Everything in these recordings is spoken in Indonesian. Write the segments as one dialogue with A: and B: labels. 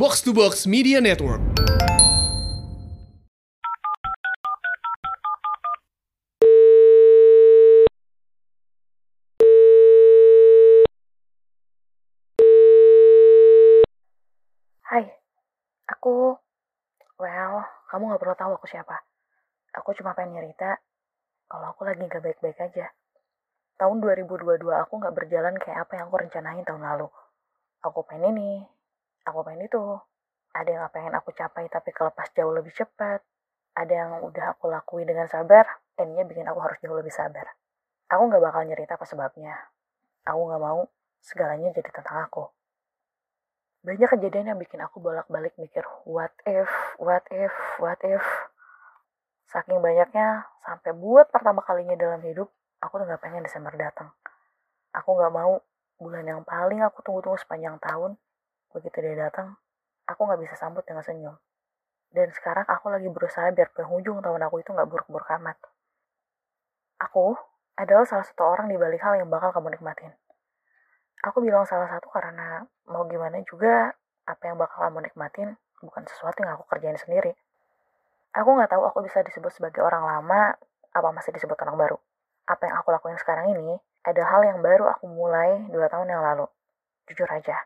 A: Box to Box Media Network.
B: Hai, aku, well, kamu gak perlu tahu aku siapa. Aku cuma pengen nyerita kalau aku lagi gak baik-baik aja. Tahun 2022 aku gak berjalan kayak apa yang aku rencanain tahun lalu. Aku pengen ini, aku pengen itu. Ada yang gak pengen aku capai tapi kelepas jauh lebih cepat. Ada yang udah aku lakuin dengan sabar, endnya bikin aku harus jauh lebih sabar. Aku gak bakal nyerita apa sebabnya. Aku gak mau segalanya jadi tentang aku banyak kejadian yang bikin aku bolak-balik mikir what if, what if, what if. Saking banyaknya, sampai buat pertama kalinya dalam hidup, aku tuh gak pengen Desember datang. Aku gak mau bulan yang paling aku tunggu-tunggu sepanjang tahun, begitu dia datang, aku gak bisa sambut dengan senyum. Dan sekarang aku lagi berusaha biar penghujung tahun aku itu gak buruk-buruk amat. Aku adalah salah satu orang di balik hal yang bakal kamu nikmatin. Aku bilang salah satu karena mau gimana juga apa yang bakal kamu nikmatin bukan sesuatu yang aku kerjain sendiri. Aku nggak tahu aku bisa disebut sebagai orang lama apa masih disebut orang baru. Apa yang aku lakuin sekarang ini adalah hal yang baru aku mulai dua tahun yang lalu. Jujur aja,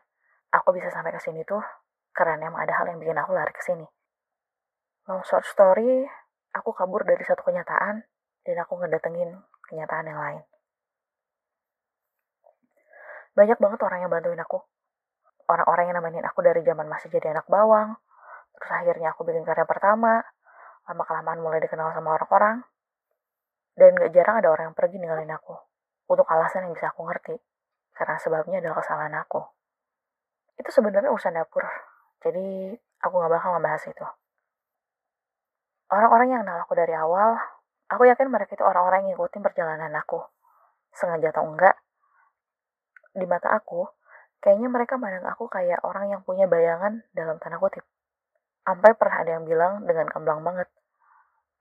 B: aku bisa sampai ke sini tuh karena emang ada hal yang bikin aku lari ke sini. Long short story, aku kabur dari satu kenyataan dan aku ngedatengin kenyataan yang lain banyak banget orang yang bantuin aku. Orang-orang yang nemenin aku dari zaman masih jadi anak bawang. Terus akhirnya aku bikin karya pertama. Lama-kelamaan mulai dikenal sama orang-orang. Dan gak jarang ada orang yang pergi ninggalin aku. Untuk alasan yang bisa aku ngerti. Karena sebabnya adalah kesalahan aku. Itu sebenarnya urusan dapur. Jadi aku gak bakal ngebahas itu. Orang-orang yang kenal aku dari awal, aku yakin mereka itu orang-orang yang ngikutin perjalanan aku. Sengaja atau enggak, di mata aku, kayaknya mereka mandang aku kayak orang yang punya bayangan dalam tanda kutip. Sampai pernah ada yang bilang dengan kembang banget.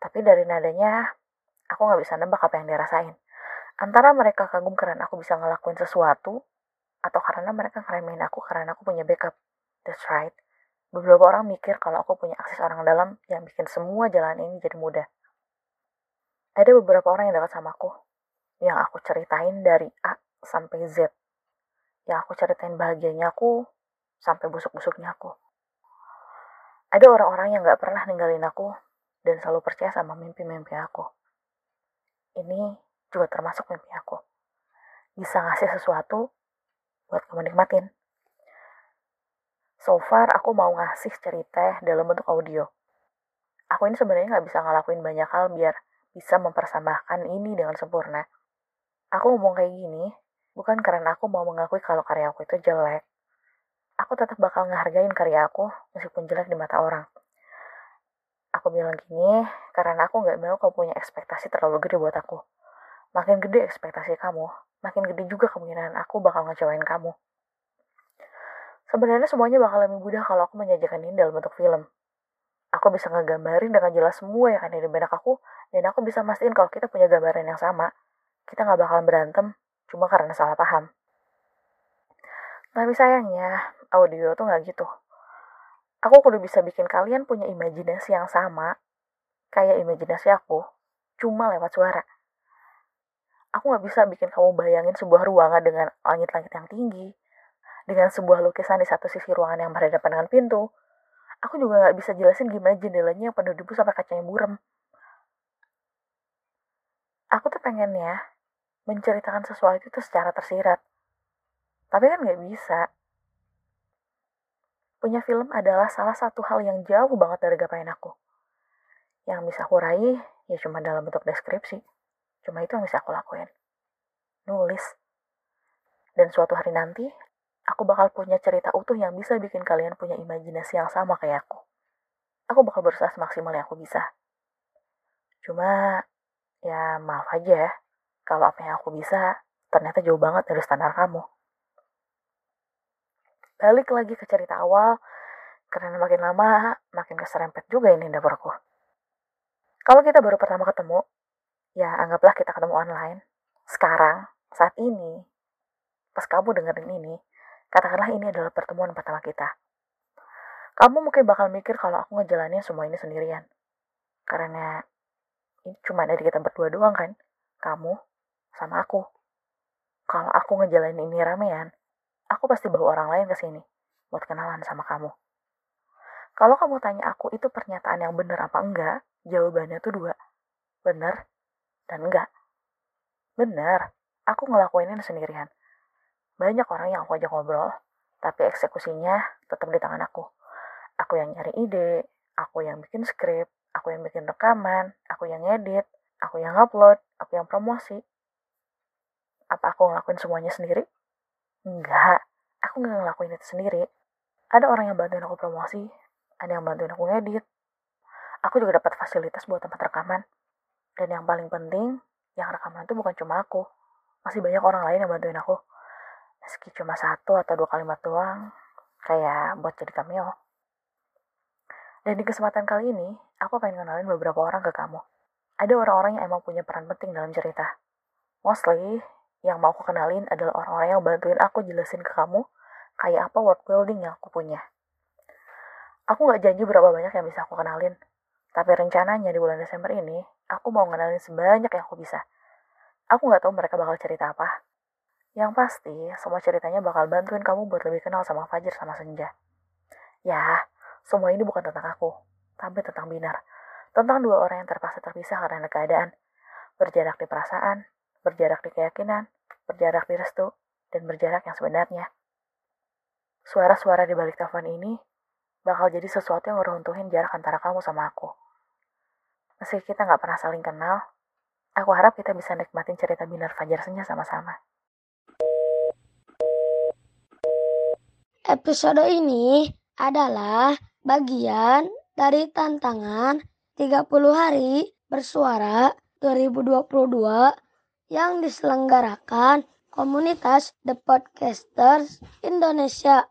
B: Tapi dari nadanya, aku nggak bisa nebak apa yang dirasain. Antara mereka kagum karena aku bisa ngelakuin sesuatu, atau karena mereka ngeremehin aku karena aku punya backup. That's right. Beberapa orang mikir kalau aku punya akses orang dalam yang bikin semua jalan ini jadi mudah. Ada beberapa orang yang dekat sama aku, yang aku ceritain dari A sampai Z yang aku ceritain bahagianya aku sampai busuk-busuknya aku. Ada orang-orang yang gak pernah ninggalin aku dan selalu percaya sama mimpi-mimpi aku. Ini juga termasuk mimpi aku. Bisa ngasih sesuatu buat kamu nikmatin. So far, aku mau ngasih cerita dalam bentuk audio. Aku ini sebenarnya gak bisa ngelakuin banyak hal biar bisa mempersamakan ini dengan sempurna. Aku ngomong kayak gini Bukan karena aku mau mengakui kalau karya aku itu jelek. Aku tetap bakal ngehargain karya aku meskipun jelek di mata orang. Aku bilang gini karena aku nggak mau kamu punya ekspektasi terlalu gede buat aku. Makin gede ekspektasi kamu, makin gede juga kemungkinan aku bakal ngecewain kamu. Sebenarnya semuanya bakal lebih mudah kalau aku menyajikan ini dalam bentuk film. Aku bisa ngegambarin dengan jelas semua yang ada di benak aku, dan aku bisa mastiin kalau kita punya gambaran yang sama. Kita nggak bakalan berantem, cuma karena salah paham. Tapi sayangnya, audio tuh nggak gitu. Aku kudu bisa bikin kalian punya imajinasi yang sama, kayak imajinasi aku, cuma lewat suara. Aku nggak bisa bikin kamu bayangin sebuah ruangan dengan langit-langit yang tinggi, dengan sebuah lukisan di satu sisi ruangan yang berhadapan dengan pintu. Aku juga nggak bisa jelasin gimana jendelanya yang penuh debu sampai kacanya burem. Aku tuh pengennya menceritakan sesuatu itu secara tersirat. Tapi kan nggak bisa. Punya film adalah salah satu hal yang jauh banget dari gapain aku. Yang bisa aku raih ya cuma dalam bentuk deskripsi. Cuma itu yang bisa aku lakuin. Nulis. Dan suatu hari nanti, aku bakal punya cerita utuh yang bisa bikin kalian punya imajinasi yang sama kayak aku. Aku bakal berusaha semaksimal yang aku bisa. Cuma, ya maaf aja ya kalau apa yang aku bisa ternyata jauh banget dari standar kamu. Balik lagi ke cerita awal, karena makin lama makin keserempet juga ini dapurku. Kalau kita baru pertama ketemu, ya anggaplah kita ketemu online. Sekarang, saat ini, pas kamu dengerin ini, katakanlah ini adalah pertemuan pertama kita. Kamu mungkin bakal mikir kalau aku ngejalanin semua ini sendirian. Karena ini cuma dari kita berdua doang kan. Kamu sama aku. Kalau aku ngejalanin ini ramean, aku pasti bawa orang lain ke sini buat kenalan sama kamu. Kalau kamu tanya aku itu pernyataan yang benar apa enggak, jawabannya tuh dua. Benar dan enggak. Benar, aku ngelakuin ini sendirian. Banyak orang yang aku ajak ngobrol, tapi eksekusinya tetap di tangan aku. Aku yang nyari ide, aku yang bikin skrip, aku yang bikin rekaman, aku yang ngedit, aku yang upload, aku yang promosi. Apa aku ngelakuin semuanya sendiri? Enggak, aku nggak ngelakuin itu sendiri. Ada orang yang bantuin aku promosi, ada yang bantuin aku ngedit. Aku juga dapat fasilitas buat tempat rekaman. Dan yang paling penting, yang rekaman itu bukan cuma aku. Masih banyak orang lain yang bantuin aku. Meski cuma satu atau dua kalimat doang, kayak buat jadi cameo. Dan di kesempatan kali ini, aku pengen kenalin beberapa orang ke kamu. Ada orang-orang yang emang punya peran penting dalam cerita. Mostly, yang mau aku kenalin adalah orang-orang yang bantuin aku jelasin ke kamu kayak apa world building yang aku punya. Aku gak janji berapa banyak yang bisa aku kenalin, tapi rencananya di bulan Desember ini, aku mau kenalin sebanyak yang aku bisa. Aku gak tahu mereka bakal cerita apa. Yang pasti, semua ceritanya bakal bantuin kamu buat lebih kenal sama Fajar sama Senja. Ya, semua ini bukan tentang aku, tapi tentang Binar. Tentang dua orang yang terpaksa terpisah karena keadaan. Berjarak di perasaan, berjarak di keyakinan, berjarak di restu, dan berjarak yang sebenarnya. Suara-suara di balik telepon ini bakal jadi sesuatu yang ngeruntuhin jarak antara kamu sama aku. Meski kita nggak pernah saling kenal, aku harap kita bisa nikmatin cerita Binar Fajar Senja sama-sama.
C: Episode ini adalah bagian dari tantangan 30 hari bersuara 2022 yang diselenggarakan komunitas The Podcasters Indonesia.